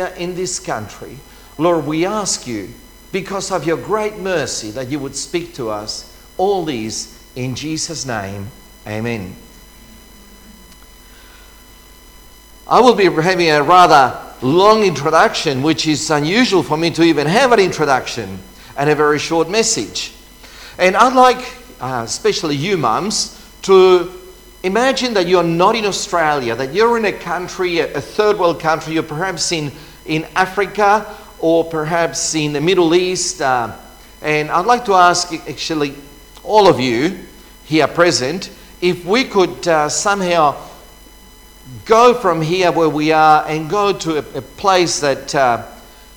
in this country. Lord, we ask you, because of your great mercy, that you would speak to us. All these in Jesus' name. Amen. I will be having a rather long introduction, which is unusual for me to even have an introduction and a very short message. And I'd like, uh, especially you mums, to imagine that you're not in Australia, that you're in a country, a third world country, you're perhaps in, in Africa or perhaps in the Middle East. Uh, and I'd like to ask actually all of you here present if we could uh, somehow go from here where we are and go to a, a place that uh,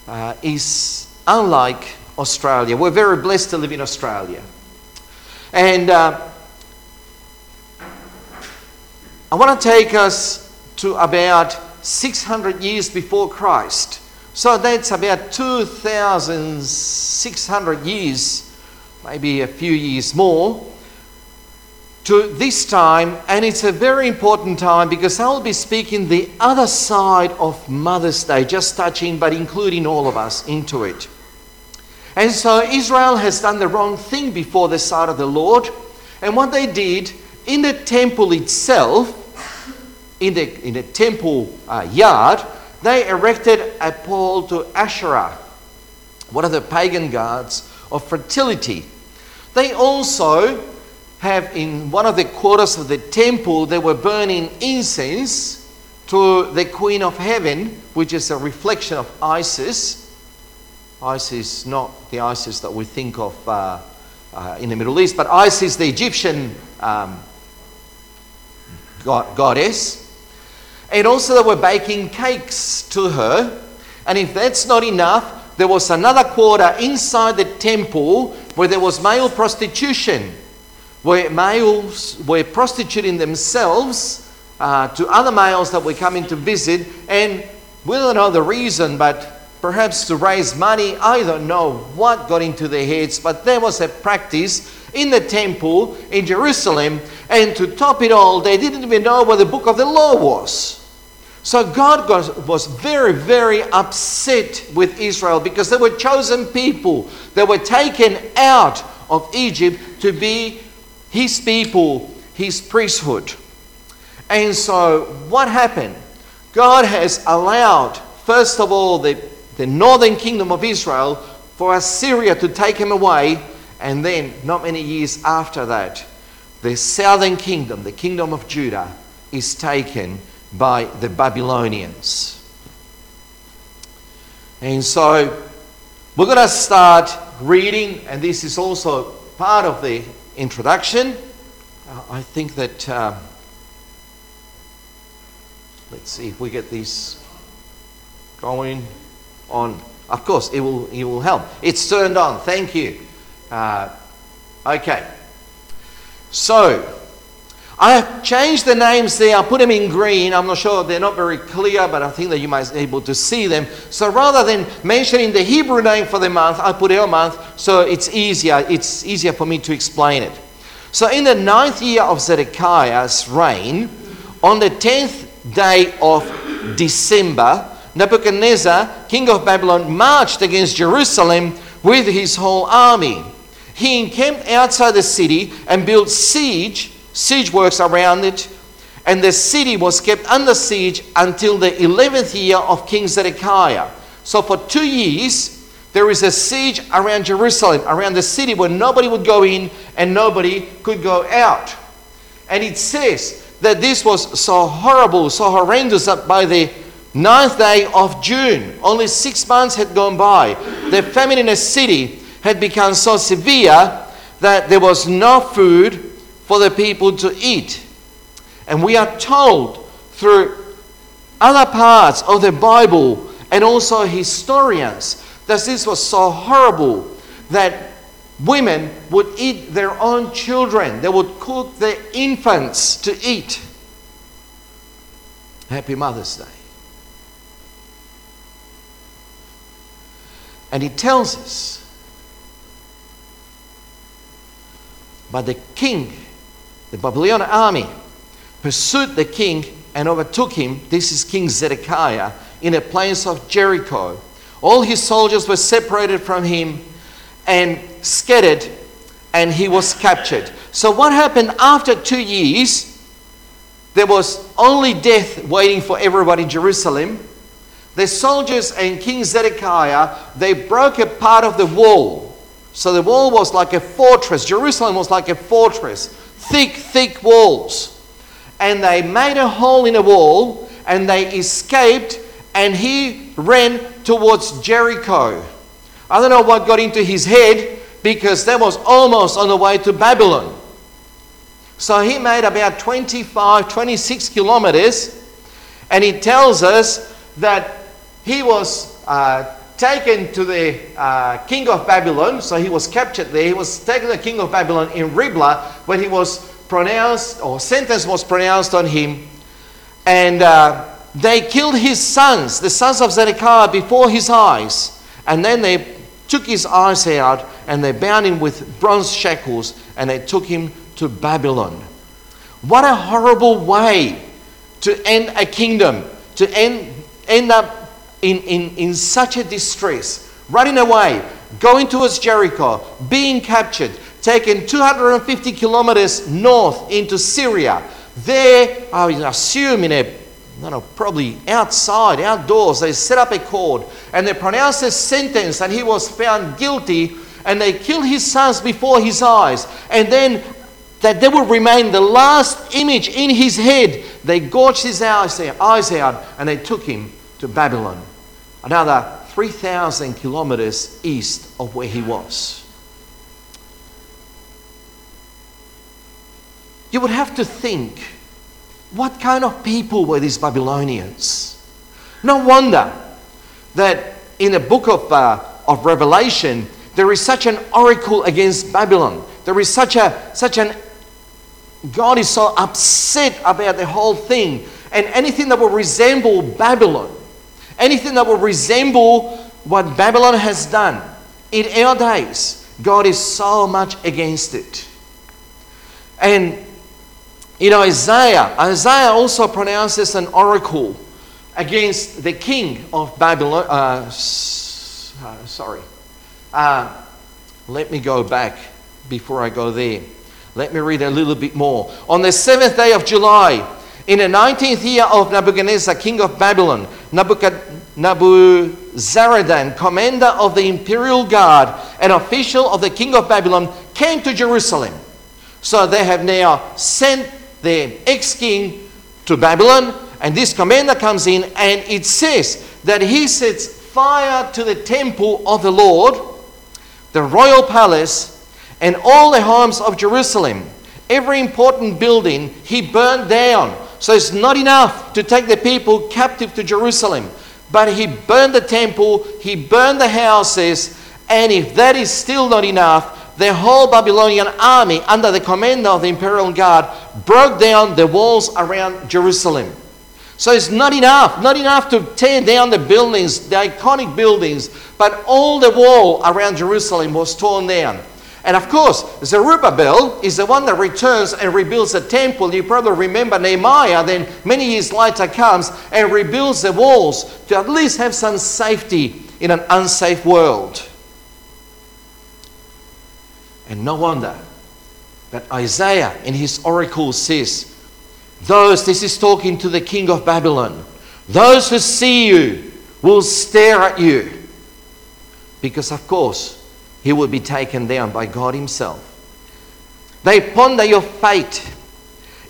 uh, is unlike Australia. We're very blessed to live in Australia. And uh, I want to take us to about 600 years before Christ. So that's about 2,600 years, maybe a few years more to this time, and it's a very important time because I'll be speaking the other side of Mother's Day, just touching but including all of us into it. And so Israel has done the wrong thing before the sight of the Lord, and what they did in the temple itself, in the, in the temple uh, yard, they erected a pole to Asherah, one of the pagan gods of fertility. They also have in one of the quarters of the temple, they were burning incense to the Queen of Heaven, which is a reflection of Isis. Isis, not the Isis that we think of uh, uh, in the Middle East, but Isis, the Egyptian um, god- goddess. And also, they were baking cakes to her. And if that's not enough, there was another quarter inside the temple where there was male prostitution where males were prostituting themselves uh, to other males that were coming to visit, and we don't know the reason, but perhaps to raise money. I don't know what got into their heads, but there was a practice in the temple in Jerusalem, and to top it all, they didn't even know what the book of the law was. So God was very, very upset with Israel because they were chosen people. They were taken out of Egypt to be his people, his priesthood. And so, what happened? God has allowed, first of all, the, the northern kingdom of Israel for Assyria to take him away, and then, not many years after that, the southern kingdom, the kingdom of Judah, is taken by the Babylonians. And so, we're going to start reading, and this is also part of the introduction. Uh, I think that, uh, let's see if we get this going on. Of course, it will, it will help. It's turned on. Thank you. Uh, okay. So, I have changed the names there. I put them in green. I'm not sure they're not very clear, but I think that you might be able to see them. So rather than mentioning the Hebrew name for the month, I put our month so it's easier. It's easier for me to explain it. So in the ninth year of Zedekiah's reign, on the tenth day of December, Nebuchadnezzar, king of Babylon, marched against Jerusalem with his whole army. He encamped outside the city and built siege siege works around it, and the city was kept under siege until the 11th year of King Zedekiah. So for two years, there is a siege around Jerusalem, around the city, where nobody would go in and nobody could go out. And it says that this was so horrible, so horrendous that by the ninth day of June, only six months had gone by, the famine in the city had become so severe that there was no food for the people to eat. And we are told through other parts of the Bible and also historians that this was so horrible that women would eat their own children, they would cook their infants to eat. Happy Mother's Day. And he tells us, but the king the Babylonian army pursued the king and overtook him. This is King Zedekiah in the plains of Jericho. All his soldiers were separated from him and scattered, and he was captured. So, what happened after two years? There was only death waiting for everybody in Jerusalem. The soldiers and King Zedekiah, they broke a part of the wall. So the wall was like a fortress. Jerusalem was like a fortress. Thick, thick walls. And they made a hole in a wall and they escaped and he ran towards Jericho. I don't know what got into his head because that was almost on the way to Babylon. So he made about 25, 26 kilometers, and he tells us that he was uh, taken to the uh, king of Babylon. So he was captured there. He was taken to the king of Babylon in Riblah when he was pronounced, or sentence was pronounced on him. And uh, they killed his sons, the sons of Zedekiah, before his eyes. And then they took his eyes out and they bound him with bronze shackles and they took him to Babylon. What a horrible way to end a kingdom, to end, end up in, in, in such a distress, running away, going towards Jericho, being captured, taken 250 kilometers north into Syria. There, I assume in a no, no, probably outside, outdoors, they set up a court and they pronounced a sentence and he was found guilty and they killed his sons before his eyes. And then that there would remain the last image in his head. They gorged his eyes out and they took him to Babylon, another 3,000 kilometers east of where he was. You would have to think what kind of people were these Babylonians? No wonder that in the book of, uh, of Revelation, there is such an oracle against Babylon. There is such, a, such an God is so upset about the whole thing. And anything that will resemble Babylon, anything that will resemble what Babylon has done in our days, God is so much against it. And you know, Isaiah, Isaiah also pronounces an oracle against the king of Babylon. Uh, uh, sorry. Uh, let me go back before I go there. Let me read a little bit more. On the seventh day of July, in the 19th year of Nebuchadnezzar, king of Babylon, Nebuzaradan, commander of the imperial guard and official of the king of Babylon, came to Jerusalem. So they have now sent the ex king to Babylon, and this commander comes in, and it says that he sets fire to the temple of the Lord, the royal palace, and all the homes of Jerusalem. Every important building he burned down. So it's not enough to take the people captive to Jerusalem, but he burned the temple, he burned the houses, and if that is still not enough, the whole Babylonian army, under the command of the imperial guard, broke down the walls around Jerusalem. So it's not enough, not enough to tear down the buildings, the iconic buildings, but all the wall around Jerusalem was torn down. And of course, Zerubbabel is the one that returns and rebuilds the temple. You probably remember Nehemiah, then many years later comes and rebuilds the walls to at least have some safety in an unsafe world. And no wonder that Isaiah in his oracle says, Those, this is talking to the king of Babylon, those who see you will stare at you. Because, of course, he will be taken down by God Himself. They ponder your fate.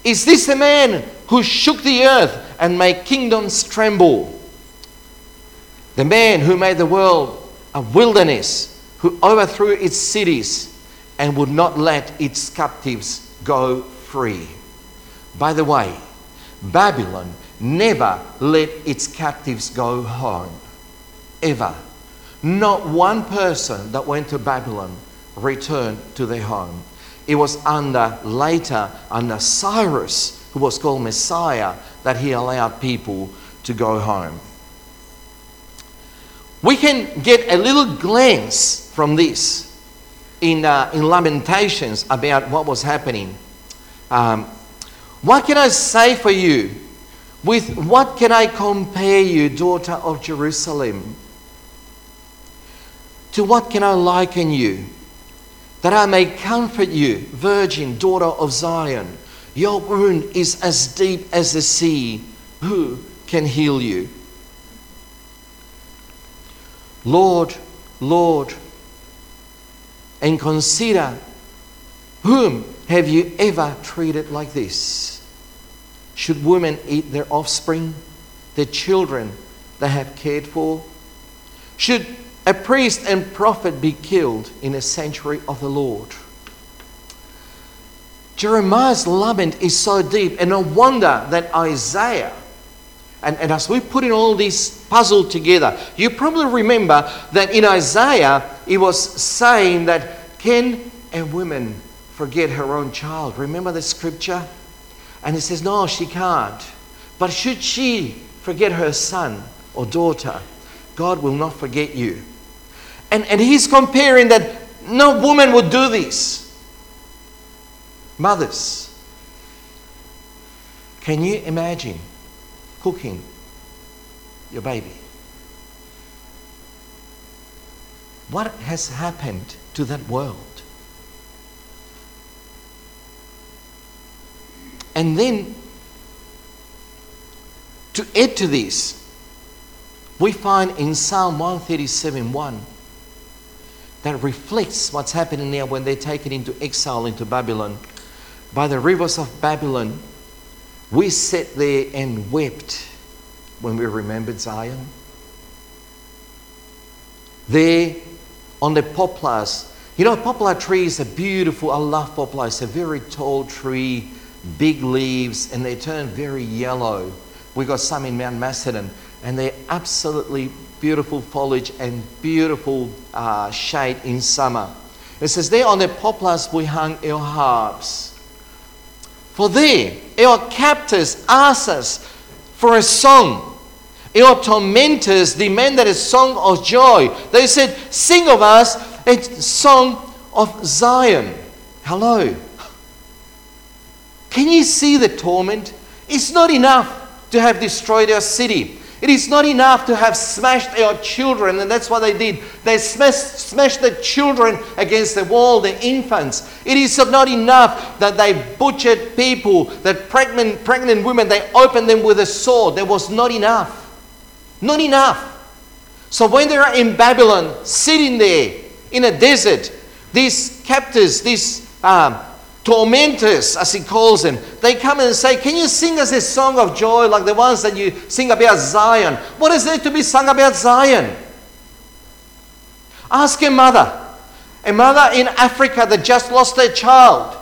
Is this the man who shook the earth and made kingdoms tremble? The man who made the world a wilderness, who overthrew its cities and would not let its captives go free. By the way, Babylon never let its captives go home. Ever. Not one person that went to Babylon returned to their home. It was under later under Cyrus, who was called Messiah, that he allowed people to go home. We can get a little glance from this in, uh, in Lamentations about what was happening. Um, what can I say for you? With what can I compare you, daughter of Jerusalem? To what can I liken you? That I may comfort you, virgin, daughter of Zion. Your wound is as deep as the sea. Who can heal you? Lord, Lord, and consider whom have you ever treated like this? Should women eat their offspring, their children they have cared for? Should a priest and prophet be killed in a sanctuary of the Lord? Jeremiah's lament is so deep, and no wonder that Isaiah, and, and as we put in all this puzzle together, you probably remember that in Isaiah it was saying that can a woman forget her own child? Remember the scripture? And it says, no, she can't. But should she forget her son or daughter, God will not forget you. And, and he's comparing that no woman would do this. Mothers, can you imagine cooking your baby? What has happened to that world? And then, to add to this, we find in Psalm 137 1 that reflects what's happening there when they're taken into exile into Babylon. By the rivers of Babylon, we sat there and wept when we remembered Zion. There on the poplars, you know, poplar trees are beautiful. I love poplar. It's a very tall tree big leaves, and they turn very yellow. We got some in Mount Macedon, and they're absolutely beautiful foliage and beautiful uh, shade in summer. It says, There on the poplars we hung our harps. For there, our captors asked us for a song. Our tormentors demanded a song of joy. They said, Sing of us a song of Zion. Hello. Can you see the torment? It's not enough to have destroyed our city. It is not enough to have smashed our children, and that's what they did. They smashed, smashed the children against the wall, the infants. It is not enough that they butchered people, that pregnant, pregnant women, they opened them with a sword. There was not enough. Not enough. So when they are in Babylon, sitting there in a desert, these captors, these um, tormentors, as he calls them, they come and say, Can you sing us a song of joy like the ones that you sing about Zion? What is there to be sung about Zion? Ask a mother, a mother in Africa that just lost their child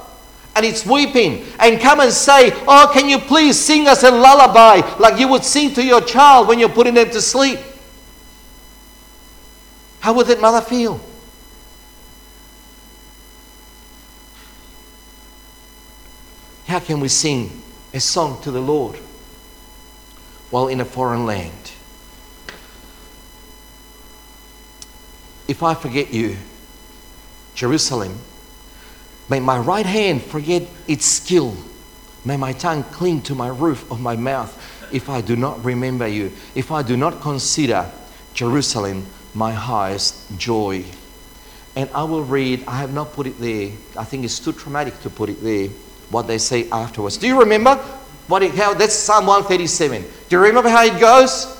and it's weeping, and come and say, Oh, can you please sing us a lullaby like you would sing to your child when you're putting them to sleep? How would that mother feel? How can we sing a song to the Lord while in a foreign land? If I forget you, Jerusalem, may my right hand forget its skill. May my tongue cling to my roof of my mouth if I do not remember you, if I do not consider Jerusalem my highest joy. And I will read, I have not put it there, I think it's too traumatic to put it there what they say afterwards. Do you remember what it, how that's Psalm 137? Do you remember how it goes?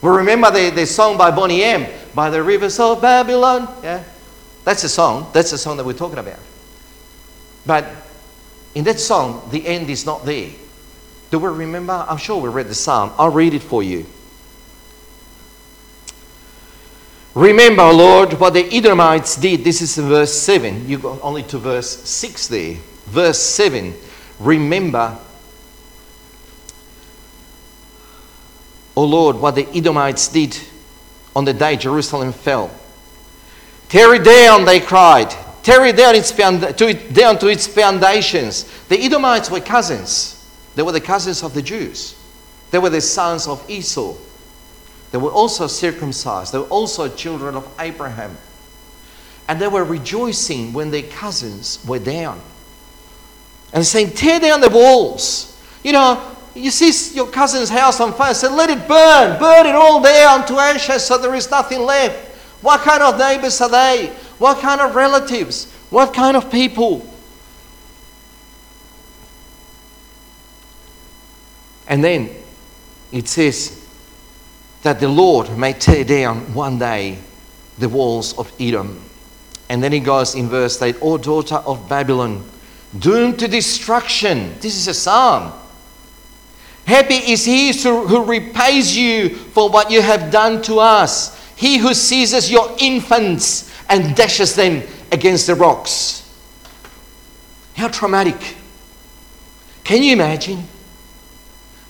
We remember the, the song by Boney M, by the rivers of Babylon. Yeah, that's the song. That's the song that we're talking about. But in that song, the end is not there. Do we remember? I'm sure we read the psalm. I'll read it for you. Remember, Lord, what the Edomites did. This is verse 7. You go only to verse 6 there. Verse 7 Remember, O Lord, what the Edomites did on the day Jerusalem fell. Tear it down, they cried. Tear it down, its found, to it, down to its foundations. The Edomites were cousins. They were the cousins of the Jews. They were the sons of Esau. They were also circumcised. They were also children of Abraham. And they were rejoicing when their cousins were down and saying, Tear down the walls. You know, you see your cousin's house on fire, say, let it burn, burn it all down to ashes so there is nothing left. What kind of neighbors are they? What kind of relatives? What kind of people? And then it says that the Lord may tear down one day the walls of Edom. And then he goes in verse 8, O daughter of Babylon, doomed to destruction. This is a psalm. Happy is he who repays you for what you have done to us. He who seizes your infants and dashes them against the rocks. How traumatic. Can you imagine?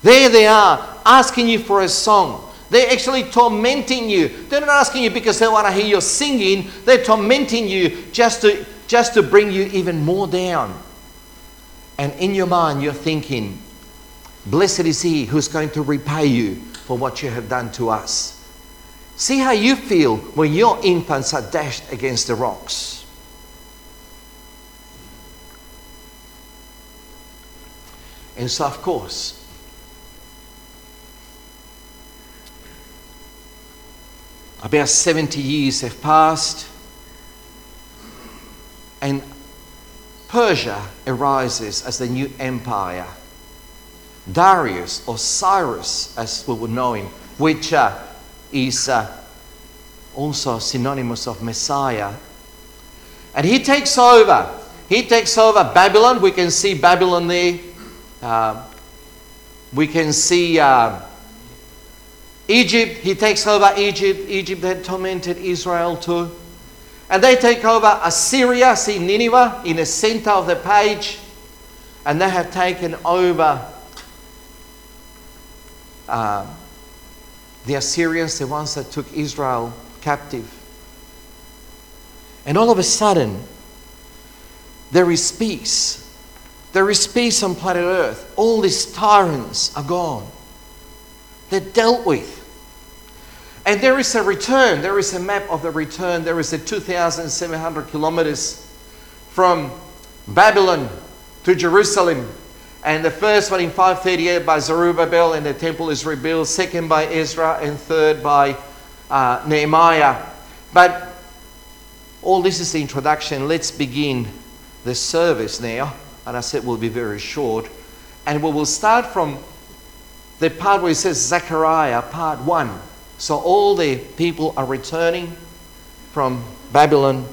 There they are asking you for a song. They're actually tormenting you. They're not asking you because they want to hear you singing. They're tormenting you just to, just to bring you even more down. And in your mind, you're thinking, Blessed is he who's going to repay you for what you have done to us. See how you feel when your infants are dashed against the rocks. And so, of course, About 70 years have passed, and Persia arises as the new empire. Darius, or Cyrus, as we would know him, which uh, is uh, also synonymous of Messiah. And he takes over. He takes over Babylon. We can see Babylon there. Uh, we can see uh, Egypt, he takes over Egypt. Egypt had tormented Israel too. And they take over Assyria, see Nineveh in the center of the page. And they have taken over uh, the Assyrians, the ones that took Israel captive. And all of a sudden, there is peace. There is peace on planet Earth. All these tyrants are gone. They're dealt with. And there is a return. There is a map of the return. There is a 2,700 kilometers from Babylon to Jerusalem. And the first one in 538 by Zerubbabel, and the temple is rebuilt. Second by Ezra, and third by uh, Nehemiah. But all this is the introduction. Let's begin the service now. And I said we'll be very short. And we will start from the part where it says Zechariah, part one. So all the people are returning from Babylon.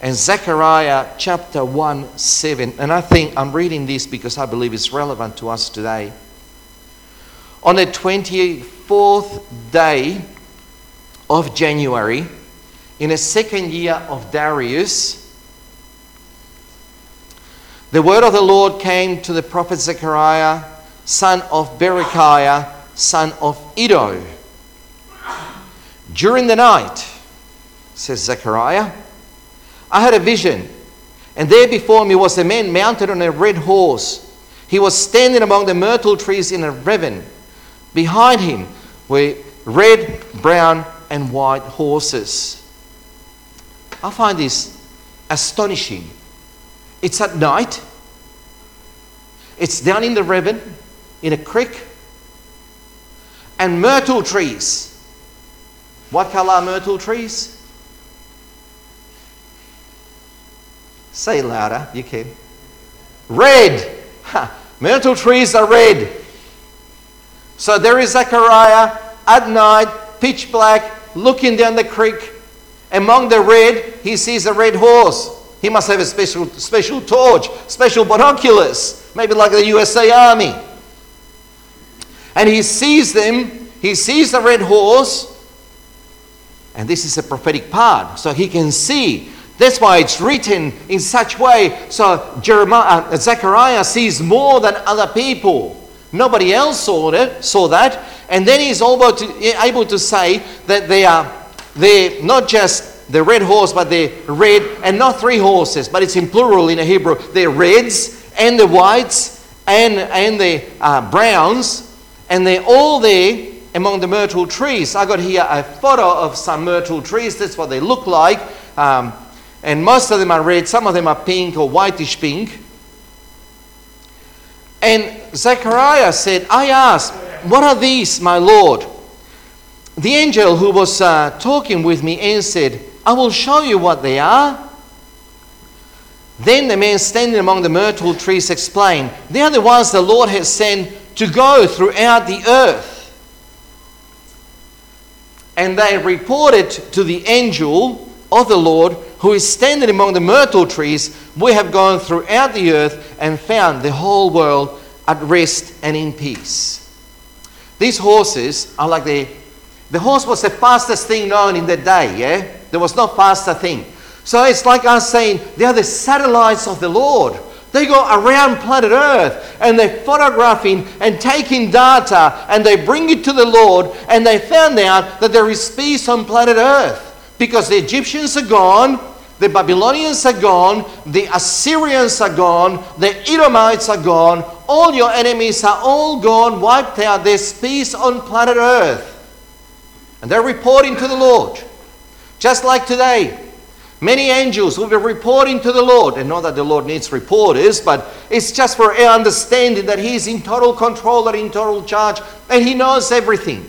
And Zechariah chapter 1 7. And I think I'm reading this because I believe it's relevant to us today. On the 24th day of January, in the second year of Darius, the word of the Lord came to the prophet Zechariah, son of Berechiah, son of Iddo during the night, says Zechariah, I had a vision, and there before me was a man mounted on a red horse. He was standing among the myrtle trees in a ravine. Behind him were red, brown, and white horses. I find this astonishing. It's at night, it's down in the ravine, in a creek, and myrtle trees what color are myrtle trees? Say louder, you can. Red. Ha. Myrtle trees are red. So there is Zechariah at night, pitch black, looking down the creek. Among the red, he sees a red horse. He must have a special, special torch, special binoculars, maybe like the USA Army. And he sees them, he sees the red horse, and this is a prophetic part, so he can see. That's why it's written in such way. So Jeremiah, uh, Zechariah sees more than other people. Nobody else saw it, saw that. And then he's able to, able to say that they are they're not just the red horse, but they're red and not three horses, but it's in plural in the Hebrew. They're reds and the whites and, and the uh, browns, and they're all there among the myrtle trees. I got here a photo of some myrtle trees. That's what they look like. Um, and most of them are red, some of them are pink or whitish pink. And Zechariah said, I asked, What are these, my Lord? The angel who was uh, talking with me answered, I will show you what they are. Then the man standing among the myrtle trees explained, They are the ones the Lord has sent to go throughout the earth. And they reported to the angel of the Lord who is standing among the myrtle trees, We have gone throughout the earth and found the whole world at rest and in peace. These horses are like the the horse was the fastest thing known in the day, yeah? There was no faster thing. So it's like us saying they are the satellites of the Lord. They go around planet Earth and they're photographing and taking data and they bring it to the Lord and they found out that there is peace on planet Earth because the Egyptians are gone, the Babylonians are gone, the Assyrians are gone, the Edomites are gone, all your enemies are all gone, wiped out. There's peace on planet Earth. And they're reporting to the Lord. Just like today, many angels will be reporting to the Lord. And not that the Lord needs reporters, but it's just for our understanding that He's in total control and in total charge, and He knows everything.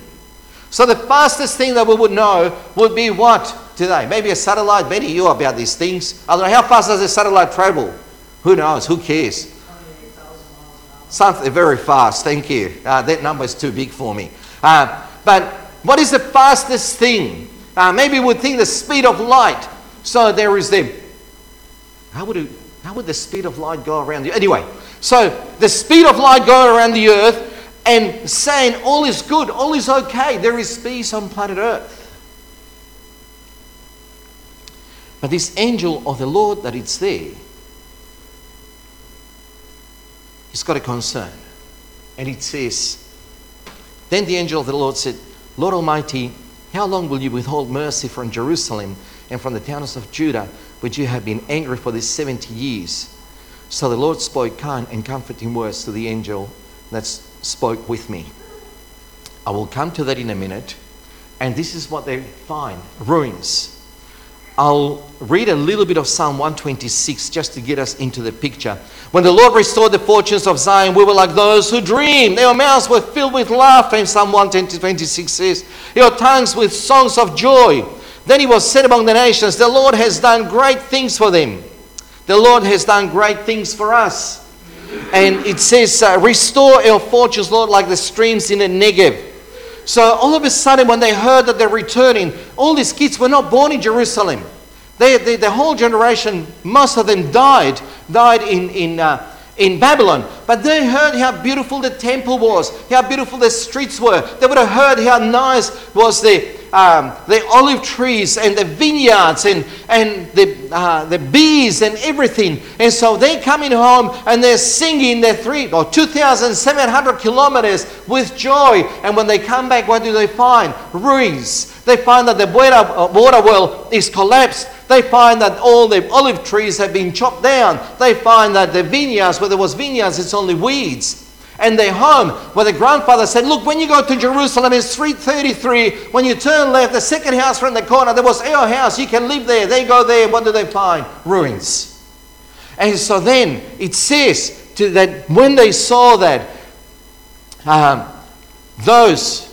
So the fastest thing that we would know would be what today? Maybe a satellite. Many of you know about these things. I don't know how fast does a satellite travel. Who knows? Who cares? Something very fast. Thank you. Uh, that number is too big for me. Uh, but what is the fastest thing? Uh, maybe we would think the speed of light. So there is the. How would it, how would the speed of light go around the anyway? So the speed of light go around the earth and saying all is good, all is okay. There is peace on planet Earth. But this angel of the Lord that it's there, he's got a concern. And it says, Then the angel of the Lord said, Lord Almighty, how long will you withhold mercy from Jerusalem and from the towns of Judah, which you have been angry for these 70 years? So the Lord spoke kind and comforting words to the angel that spoke with me. I will come to that in a minute. And this is what they find ruins. I'll read a little bit of Psalm 126 just to get us into the picture. When the Lord restored the fortunes of Zion, we were like those who dream. Their mouths were filled with laughter, and Psalm 126 says, Your tongues with songs of joy. Then he was said among the nations, The Lord has done great things for them. The Lord has done great things for us. And it says, uh, Restore our fortunes, Lord, like the streams in the Negev. So all of a sudden, when they heard that they're returning, all these kids were not born in Jerusalem. They, they, the whole generation, most of them died, died in, in, uh, in Babylon. But they heard how beautiful the temple was, how beautiful the streets were. They would have heard how nice was the, um, the olive trees and the vineyards and, and the, uh, the bees and everything. And so they're coming home and they're singing their three or 2,700 kilometers with joy. And when they come back, what do they find? Ruins. They find that the water, uh, water well is collapsed. They find that all the olive trees have been chopped down. They find that the vineyards, where there was vineyards, it's only weeds and their home where the grandfather said look when you go to jerusalem it's 333 when you turn left the second house from the corner there was our house. You can live there. They go there. What do they find? Ruins. And so then it says to, that when they saw that um, those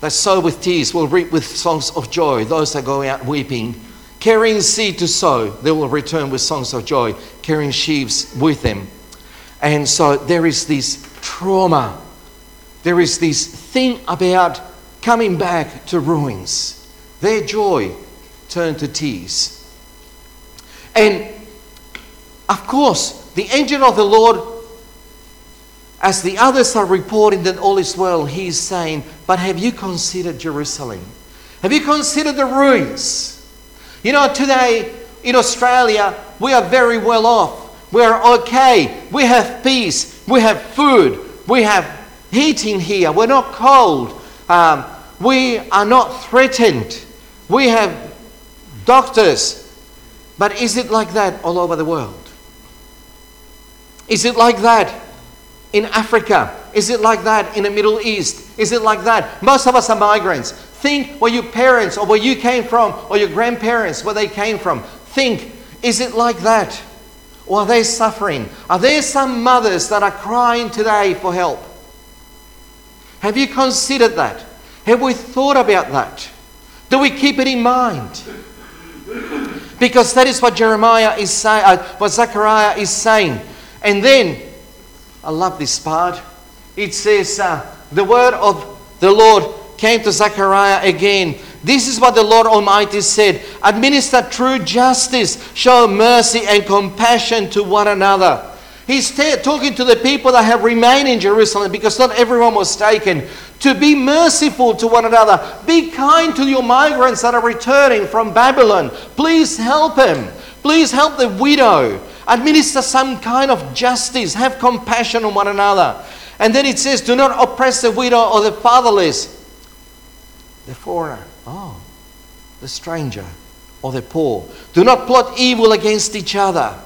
that sow with tears will reap with songs of joy. Those that go out weeping carrying seed to sow they will return with songs of joy carrying sheaves with them and so there is this trauma. There is this thing about coming back to ruins. Their joy turned to tears. And of course, the angel of the Lord, as the others are reporting that all is well, he is saying, But have you considered Jerusalem? Have you considered the ruins? You know, today in Australia, we are very well off. We're okay. We have peace. We have food. We have heating here. We're not cold. Um, we are not threatened. We have doctors. But is it like that all over the world? Is it like that in Africa? Is it like that in the Middle East? Is it like that? Most of us are migrants. Think where your parents or where you came from or your grandparents, where they came from. Think, is it like that? Or are they suffering? Are there some mothers that are crying today for help? Have you considered that? Have we thought about that? Do we keep it in mind? Because that is what Jeremiah is saying, uh, what Zechariah is saying. And then, I love this part. It says, uh, the word of the Lord came to Zechariah again. This is what the Lord Almighty said Administer true justice, show mercy and compassion to one another He's t- talking to the people that have remained in Jerusalem because not everyone was taken. To be merciful to one another. Be kind to your migrants that are returning from Babylon. Please help them. Please help the widow. Administer some kind of justice. Have compassion on one another. And then it says, Do not oppress the widow or the fatherless, the foreigner, oh, the stranger, or the poor. Do not plot evil against each other.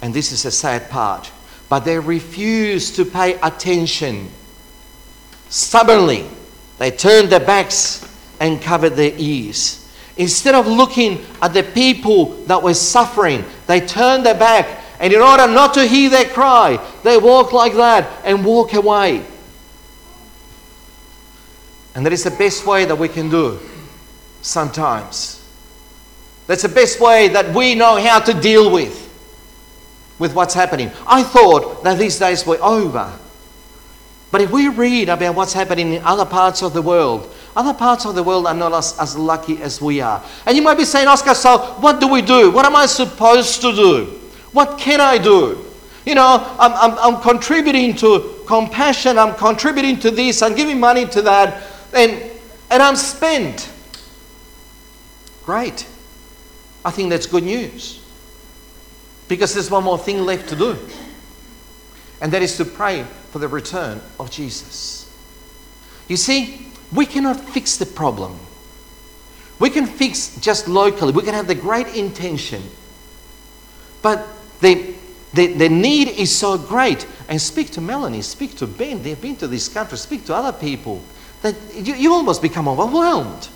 And this is a sad part. But they refuse to pay attention. Stubbornly, they turned their backs and covered their ears. Instead of looking at the people that were suffering, they turned their back. And in order not to hear their cry, they walk like that and walk away. And that is the best way that we can do sometimes. That's the best way that we know how to deal with with what's happening. I thought that these days were over. But if we read about what's happening in other parts of the world, other parts of the world are not as, as lucky as we are. And you might be saying, Oscar, so what do we do? What am I supposed to do? What can I do? You know, I'm, I'm, I'm contributing to compassion, I'm contributing to this, I'm giving money to that, and, and I'm spent. Great. I think that's good news. Because there's one more thing left to do, and that is to pray for the return of Jesus. You see, we cannot fix the problem. We can fix just locally, we can have the great intention, but the, the, the need is so great. And speak to Melanie, speak to Ben, they've been to this country, speak to other people, that you, you almost become overwhelmed.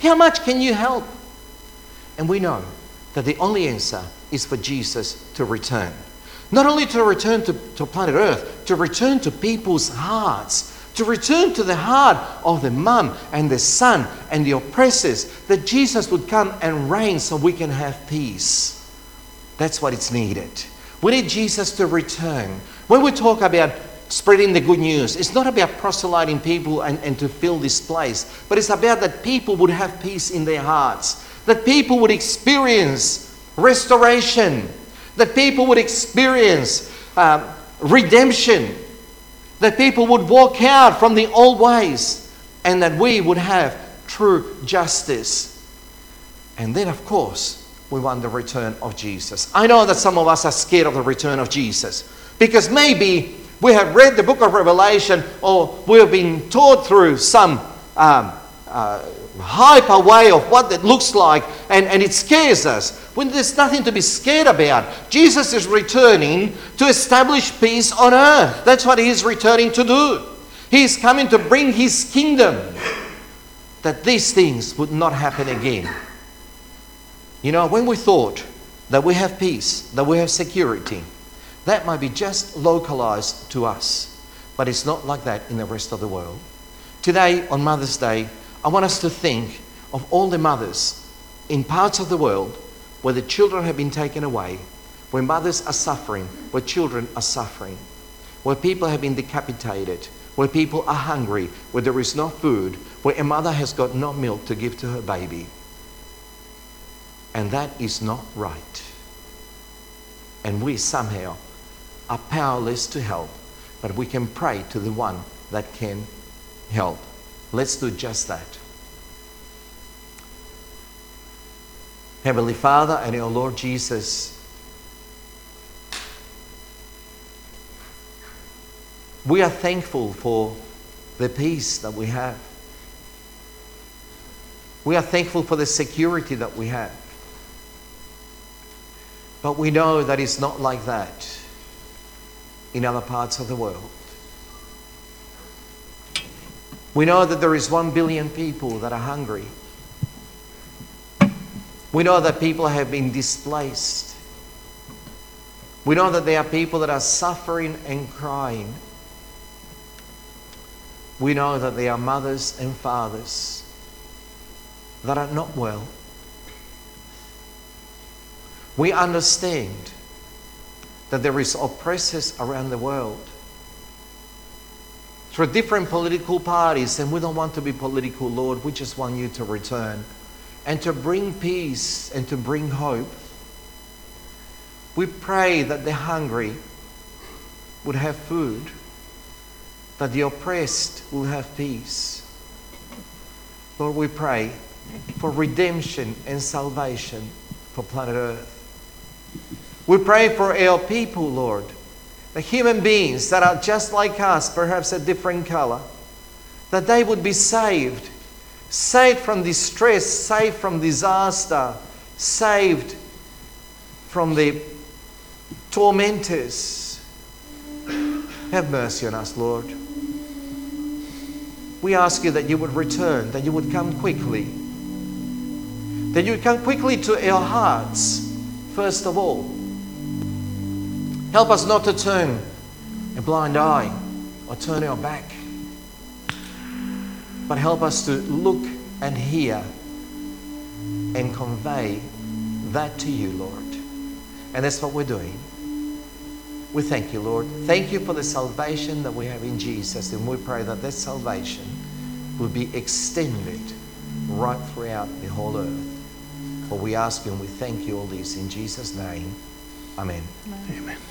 How much can you help? And we know that the only answer is for Jesus to return. Not only to return to, to planet Earth, to return to people's hearts, to return to the heart of the mum and the son and the oppressors, that Jesus would come and reign so we can have peace. That's what it's needed. We need Jesus to return. When we talk about spreading the good news, it's not about proselyting people and, and to fill this place, but it's about that people would have peace in their hearts, that people would experience restoration, that people would experience um, redemption, that people would walk out from the old ways, and that we would have true justice. And then, of course, we want the return of Jesus. I know that some of us are scared of the return of Jesus because maybe we have read the book of Revelation or we have been taught through some um, uh, hyper way of what it looks like, and, and it scares us. When there's nothing to be scared about. Jesus is returning to establish peace on earth. That's what he is returning to do. He is coming to bring his kingdom. That these things would not happen again. You know, when we thought that we have peace, that we have security, that might be just localized to us. But it's not like that in the rest of the world. Today, on Mother's Day, I want us to think of all the mothers in parts of the world where the children have been taken away, where mothers are suffering, where children are suffering, where people have been decapitated, where people are hungry, where there is no food, where a mother has got no milk to give to her baby. And that is not right. And we somehow are powerless to help, but we can pray to the one that can help. Let's do just that. Heavenly Father and our Lord Jesus, we are thankful for the peace that we have. We are thankful for the security that we have. But we know that it's not like that in other parts of the world. We know that there is one billion people that are hungry. We know that people have been displaced. We know that there are people that are suffering and crying. We know that there are mothers and fathers that are not well. We understand that there is oppressors around the world through different political parties, and we don't want to be political, Lord. We just want you to return and to bring peace and to bring hope. We pray that the hungry would have food, that the oppressed will have peace. Lord, we pray for redemption and salvation for planet Earth. We pray for our people, Lord, the human beings that are just like us, perhaps a different color, that they would be saved, saved from distress, saved from disaster, saved from the tormentors. Have mercy on us, Lord. We ask you that you would return, that you would come quickly, that you would come quickly to our hearts, first of all. Help us not to turn a blind eye or turn our back, but help us to look and hear and convey that to you, Lord. And that's what we're doing. We thank you, Lord. Thank you for the salvation that we have in Jesus, and we pray that this salvation will be extended right throughout the whole earth. For we ask you and we thank you all this in Jesus' name. Amen. Amen.